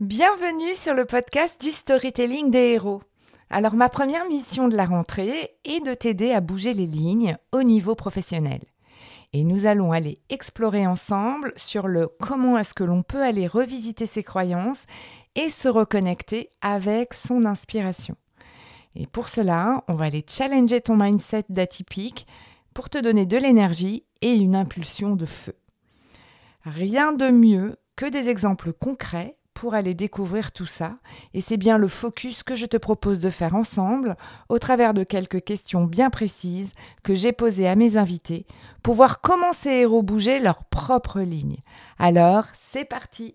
Bienvenue sur le podcast du storytelling des héros. Alors ma première mission de la rentrée est de t'aider à bouger les lignes au niveau professionnel. Et nous allons aller explorer ensemble sur le comment est-ce que l'on peut aller revisiter ses croyances et se reconnecter avec son inspiration. Et pour cela, on va aller challenger ton mindset d'atypique pour te donner de l'énergie et une impulsion de feu. Rien de mieux que des exemples concrets pour aller découvrir tout ça. Et c'est bien le focus que je te propose de faire ensemble au travers de quelques questions bien précises que j'ai posées à mes invités pour voir comment ces héros bougeaient leur propre ligne. Alors, c'est parti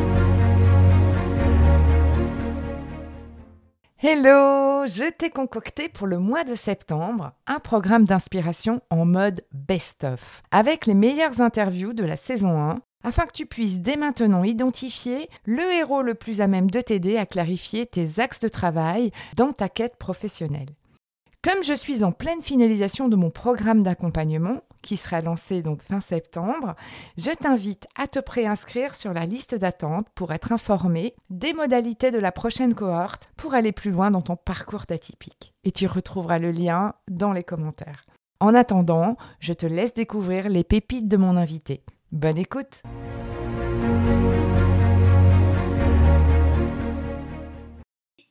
Hello, je t'ai concocté pour le mois de septembre un programme d'inspiration en mode best-of, avec les meilleures interviews de la saison 1, afin que tu puisses dès maintenant identifier le héros le plus à même de t'aider à clarifier tes axes de travail dans ta quête professionnelle. Comme je suis en pleine finalisation de mon programme d'accompagnement, qui sera lancé donc fin septembre, je t'invite à te préinscrire sur la liste d'attente pour être informé des modalités de la prochaine cohorte pour aller plus loin dans ton parcours d'atypique. Et tu retrouveras le lien dans les commentaires. En attendant, je te laisse découvrir les pépites de mon invité. Bonne écoute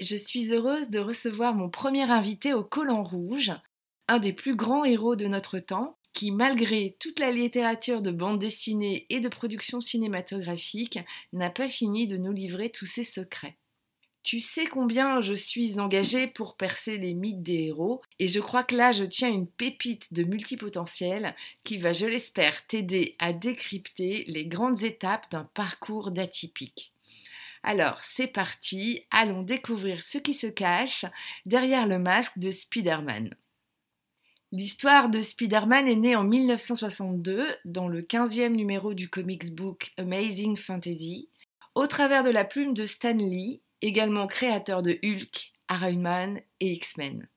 Je suis heureuse de recevoir mon premier invité au Collant Rouge, un des plus grands héros de notre temps, qui, malgré toute la littérature de bande dessinée et de production cinématographique, n'a pas fini de nous livrer tous ses secrets. Tu sais combien je suis engagée pour percer les mythes des héros, et je crois que là je tiens une pépite de multipotentiel qui va, je l'espère, t'aider à décrypter les grandes étapes d'un parcours d'atypique. Alors, c'est parti, allons découvrir ce qui se cache derrière le masque de Spider-Man. L'histoire de Spider-Man est née en 1962 dans le 15e numéro du comics book Amazing Fantasy, au travers de la plume de Stan Lee, également créateur de Hulk, Iron Man et X-Men.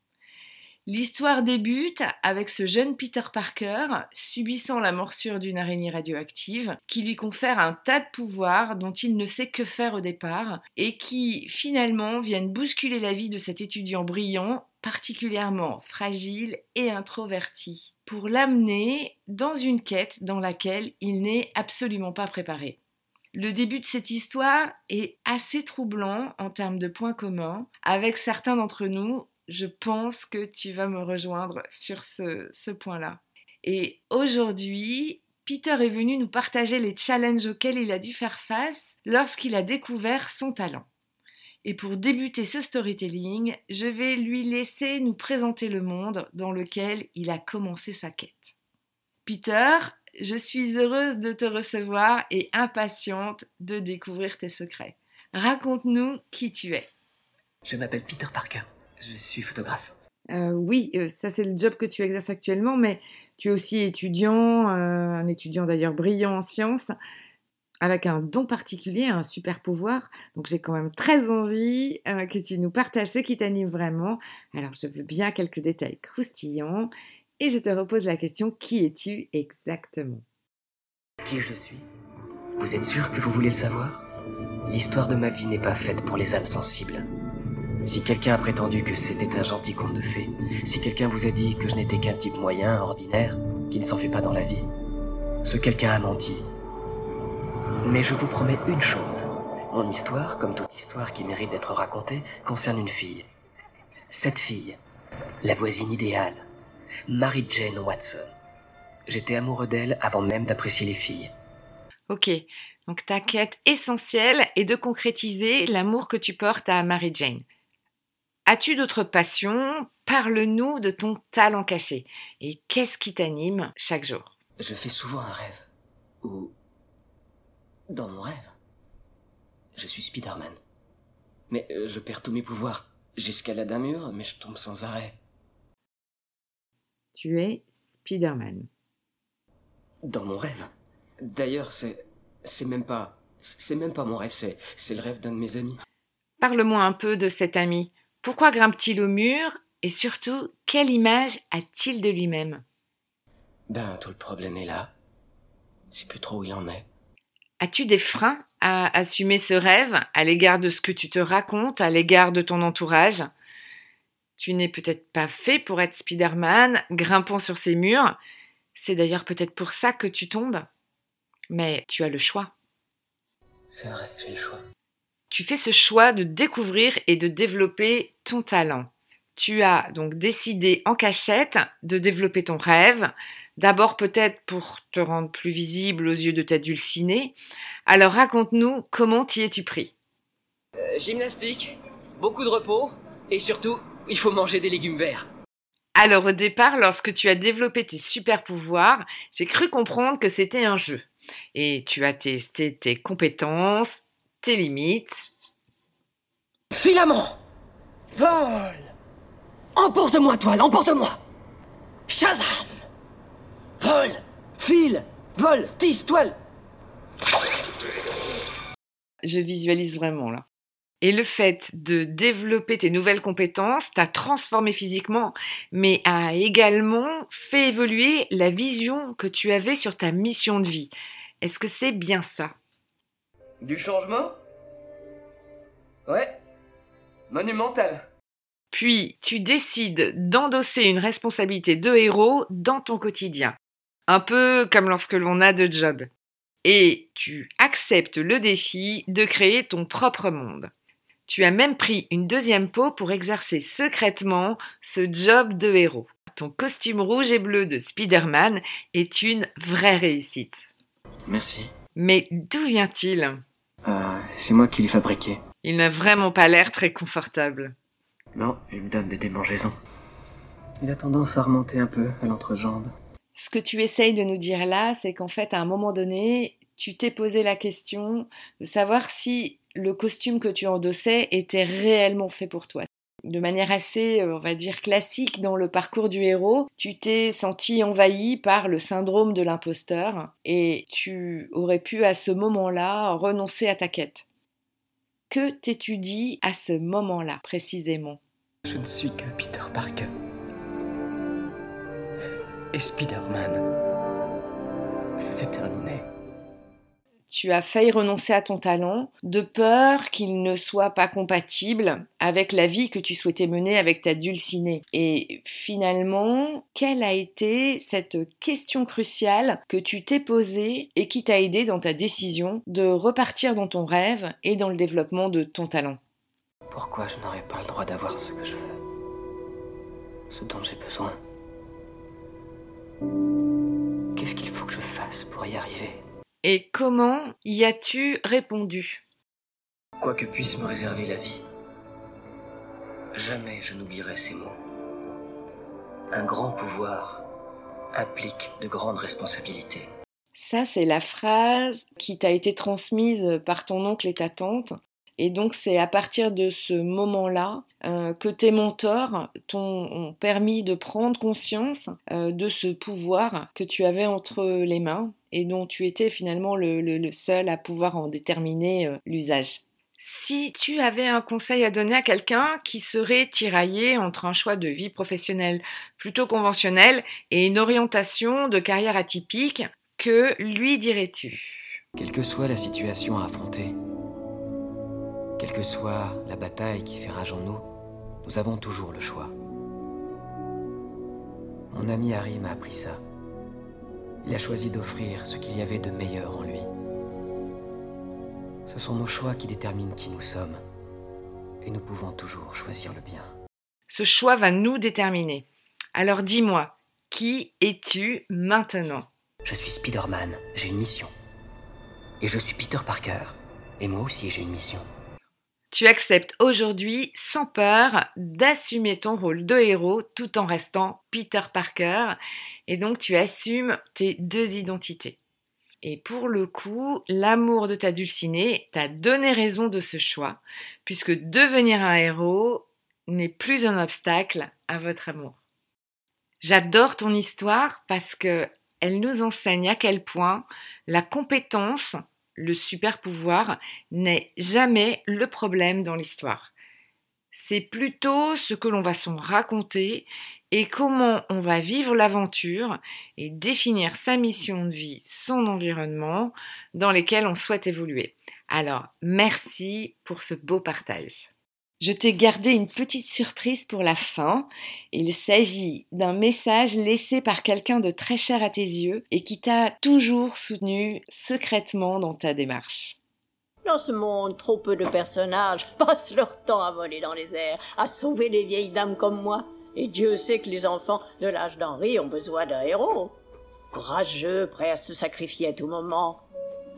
L'histoire débute avec ce jeune Peter Parker subissant la morsure d'une araignée radioactive qui lui confère un tas de pouvoirs dont il ne sait que faire au départ et qui finalement viennent bousculer la vie de cet étudiant brillant particulièrement fragile et introverti, pour l'amener dans une quête dans laquelle il n'est absolument pas préparé. Le début de cette histoire est assez troublant en termes de points communs. Avec certains d'entre nous, je pense que tu vas me rejoindre sur ce, point-là. Et aujourd'hui, Peter est venu nous partager les challenges auxquels il a dû faire face lorsqu'il a découvert son talent. Et pour débuter ce storytelling, je vais lui laisser nous présenter le monde dans lequel il a commencé sa quête. Peter, je suis heureuse de te recevoir et impatiente de découvrir tes secrets. Raconte-nous qui tu es. Je m'appelle Peter Parker. Je suis photographe. Euh, oui, euh, ça c'est le job que tu exerces actuellement, mais tu es aussi étudiant, euh, un étudiant d'ailleurs brillant en sciences avec un don particulier, un super pouvoir. Donc j'ai quand même très envie euh, que tu nous partages ce qui t'anime vraiment. Alors je veux bien quelques détails croustillants et je te repose la question, qui es-tu exactement? Qui je suis? Vous êtes sûr que vous voulez le savoir? L'histoire de ma vie n'est pas faite pour les âmes sensibles. Si quelqu'un a prétendu que c'était un gentil conte de fées, si quelqu'un vous a dit que je n'étais qu'un type moyen, ordinaire, qui ne s'en fait pas dans la vie, ce quelqu'un a menti Mais je vous promets une chose. Mon histoire, comme toute histoire qui mérite d'être racontée, concerne une fille. Cette fille, la voisine idéale, Mary Jane Watson. J'étais amoureux d'elle avant même d'apprécier les filles. Ok, donc ta quête essentielle est de concrétiser l'amour que tu portes à Mary Jane. As-tu d'autres passions? Parle-nous de ton talent caché. Et qu'est-ce qui t'anime chaque jour? Je fais souvent un rêve. Ou... Dans mon rêve. Je suis Spider-Man. Mais euh, je perds tous mes pouvoirs. J'escalade un mur, mais je tombe sans arrêt. Tu es Spider-Man. Dans mon rêve. D'ailleurs, c'est... C'est même pas... C'est même pas mon rêve, c'est... C'est le rêve d'un de mes amis. Parle-moi un peu de cet ami. Pourquoi grimpe-t-il au mur? Et surtout, quelle image a-t-il de lui-même? Ben, tout le problème est là. C'est plus trop où il en est. As-tu des freins à assumer ce rêve à l'égard de ce que tu te racontes, à l'égard de ton entourage? Tu n'es peut-être pas fait pour être Spider-Man, grimpant sur ces murs. C'est d'ailleurs peut-être pour ça que tu tombes. Mais tu as le choix. C'est vrai, j'ai le choix. Tu fais ce choix de découvrir et de développer ton talent. Tu as donc décidé en cachette de développer ton rêve, d'abord peut-être pour te rendre plus visible aux yeux de ta dulcinée. Alors raconte-nous comment t'y es-tu pris? Euh, gymnastique, beaucoup de repos, et surtout, il faut manger des légumes verts. Alors au départ, lorsque tu as développé tes super pouvoirs, j'ai cru comprendre que c'était un jeu. Et tu as testé tes compétences, tes limites. Filament Vol Emporte-moi, toile, emporte-moi Shazam Vol File Vol Tisse, toile Je visualise vraiment là. Et le fait de développer tes nouvelles compétences t'a transformé physiquement, mais a également fait évoluer la vision que tu avais sur ta mission de vie. Est-ce que c'est bien ça? Du changement? Ouais. Monumental. Puis tu décides d'endosser une responsabilité de héros dans ton quotidien. Un peu comme lorsque l'on a de job. Et tu acceptes le défi de créer ton propre monde. Tu as même pris une deuxième peau pour exercer secrètement ce job de héros. Ton costume rouge et bleu de Spider-Man est une vraie réussite. Merci. Mais d'où vient-il? Euh, c'est moi qui l'ai fabriqué. Il n'a vraiment pas l'air très confortable. Non, il me donne des démangeaisons. Il a tendance à remonter un peu à l'entrejambe. Ce que tu essayes de nous dire là, c'est qu'en fait, à un moment donné, tu t'es posé la question de savoir si le costume que tu endossais était réellement fait pour toi. De manière assez, euh, on va dire, classique dans le parcours du héros, tu t'es senti envahi par le syndrome de l'imposteur et tu aurais pu à ce moment-là renoncer à ta quête. Que t'es-tu dit à ce moment-là précisément? Je ne suis que Peter Parker. Et Spider-Man. C'est terminé. Tu as failli renoncer à ton talent de peur qu'il ne soit pas compatible avec la vie que tu souhaitais mener avec ta dulcinée. Et finalement, quelle a été cette question cruciale que tu t'es posée et qui t'a aidé dans ta décision de repartir dans ton rêve et dans le développement de ton talent? Pourquoi je n'aurais pas le droit d'avoir ce que je veux? Ce dont j'ai besoin? Qu'est-ce qu'il faut que je fasse pour y arriver? Et comment y as-tu répondu? Quoi que puisse me réserver la vie, jamais je n'oublierai ces mots. Un grand pouvoir implique de grandes responsabilités. Ça, c'est la phrase qui t'a été transmise par ton oncle et ta tante. Et donc, c'est à partir de ce moment-là euh, que tes mentors t'ont permis de prendre conscience euh, de ce pouvoir que tu avais entre les mains et dont tu étais finalement le, le- le seul à pouvoir en déterminer euh, l'usage. Si tu avais un conseil à donner à quelqu'un qui serait tiraillé entre un choix de vie professionnelle plutôt conventionnel et une orientation de carrière atypique, que lui dirais-tu? Quelle que soit la situation à affronter, quelle que soit la bataille qui fait rage en nous, nous avons toujours le choix. Mon ami Harry m'a appris ça. Il a choisi d'offrir ce qu'il y avait de meilleur en lui. Ce sont nos choix qui déterminent qui nous sommes. Et nous pouvons toujours choisir le bien. Ce choix va nous déterminer. Alors dis-moi, qui es-tu maintenant? Je suis Spider-Man, j'ai une mission. Et je suis Peter Parker. Et moi aussi j'ai une mission. Tu acceptes aujourd'hui, sans peur, d'assumer ton rôle de héros tout en restant Peter Parker. Et donc tu assumes tes deux identités. Et pour le coup, l'amour de ta dulcinée t'a donné raison de ce choix, puisque devenir un héros n'est plus un obstacle à votre amour. J'adore ton histoire parce que elle nous enseigne à quel point la compétence, le super pouvoir, n'est jamais le problème dans l'histoire. C'est plutôt ce que l'on va s'en raconter et comment on va vivre l'aventure et définir sa mission de vie, son environnement dans lesquels on souhaite évoluer. Alors, merci pour ce beau partage. Je t'ai gardé une petite surprise pour la fin. Il s'agit d'un message laissé par quelqu'un de très cher à tes yeux et qui t'a toujours soutenu secrètement dans ta démarche. Dans ce monde, trop peu de personnages passent leur temps à voler dans les airs, à sauver les vieilles dames comme moi. Et Dieu sait que les enfants de l'âge d'Henri ont besoin d'un héros. Courageux, prêt à se sacrifier à tout moment,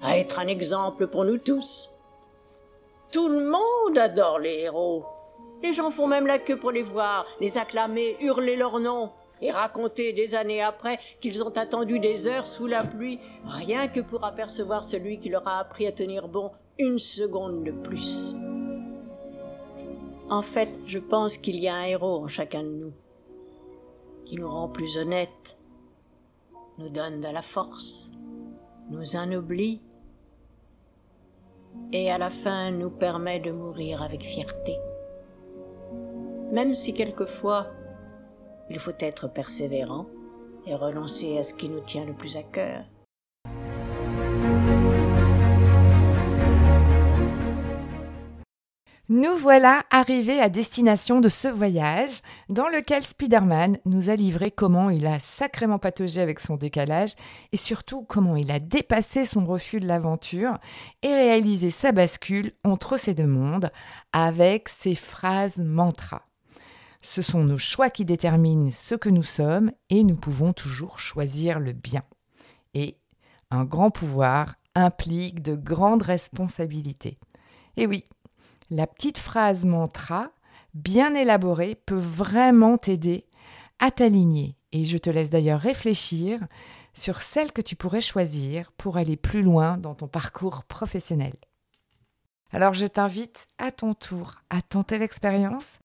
à être un exemple pour nous tous. Tout le monde adore les héros. Les gens font même la queue pour les voir, les acclamer, hurler leur nom, et raconter des années après qu'ils ont attendu des heures sous la pluie, rien que pour apercevoir celui qui leur a appris à tenir bon une seconde de plus. En fait, je pense qu'il y a un héros en chacun de nous, qui nous rend plus honnêtes, nous donne de la force, nous anoblit, et à la fin nous permet de mourir avec fierté. Même si quelquefois il faut être persévérant et renoncer à ce qui nous tient le plus à cœur. Nous voilà arrivés à destination de ce voyage dans lequel Spider-Man nous a livré comment il a sacrément pataugé avec son décalage et surtout comment il a dépassé son refus de l'aventure et réalisé sa bascule entre ces deux mondes avec ses phrases mantra. Ce sont nos choix qui déterminent ce que nous sommes et nous pouvons toujours choisir le bien. Et un grand pouvoir implique de grandes responsabilités. Et oui, la petite phrase mantra, bien élaborée, peut vraiment t'aider à t'aligner. Et je te laisse d'ailleurs réfléchir sur celle que tu pourrais choisir pour aller plus loin dans ton parcours professionnel. Alors je t'invite à ton tour à tenter l'expérience,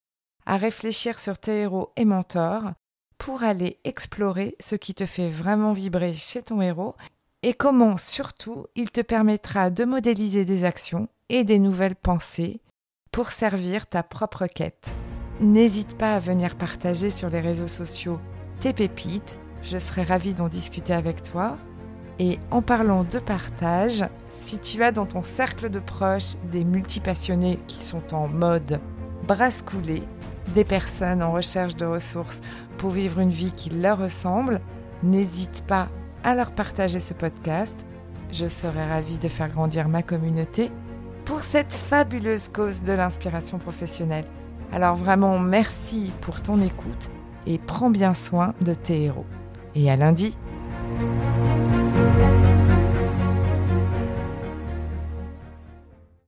à réfléchir sur tes héros et mentors pour aller explorer ce qui te fait vraiment vibrer chez ton héros et comment surtout il te permettra de modéliser des actions et des nouvelles pensées pour servir ta propre quête. N'hésite pas à venir partager sur les réseaux sociaux tes pépites, je serai ravie d'en discuter avec toi. Et en parlant de partage, si tu as dans ton cercle de proches des multipassionnés qui sont en mode brasse coulée, des personnes en recherche de ressources pour vivre une vie qui leur ressemble, n'hésite pas à leur partager ce podcast. Je serai ravie de faire grandir ma communauté pour cette fabuleuse cause de l'inspiration professionnelle. Alors vraiment, merci pour ton écoute et prends bien soin de tes héros. Et à lundi.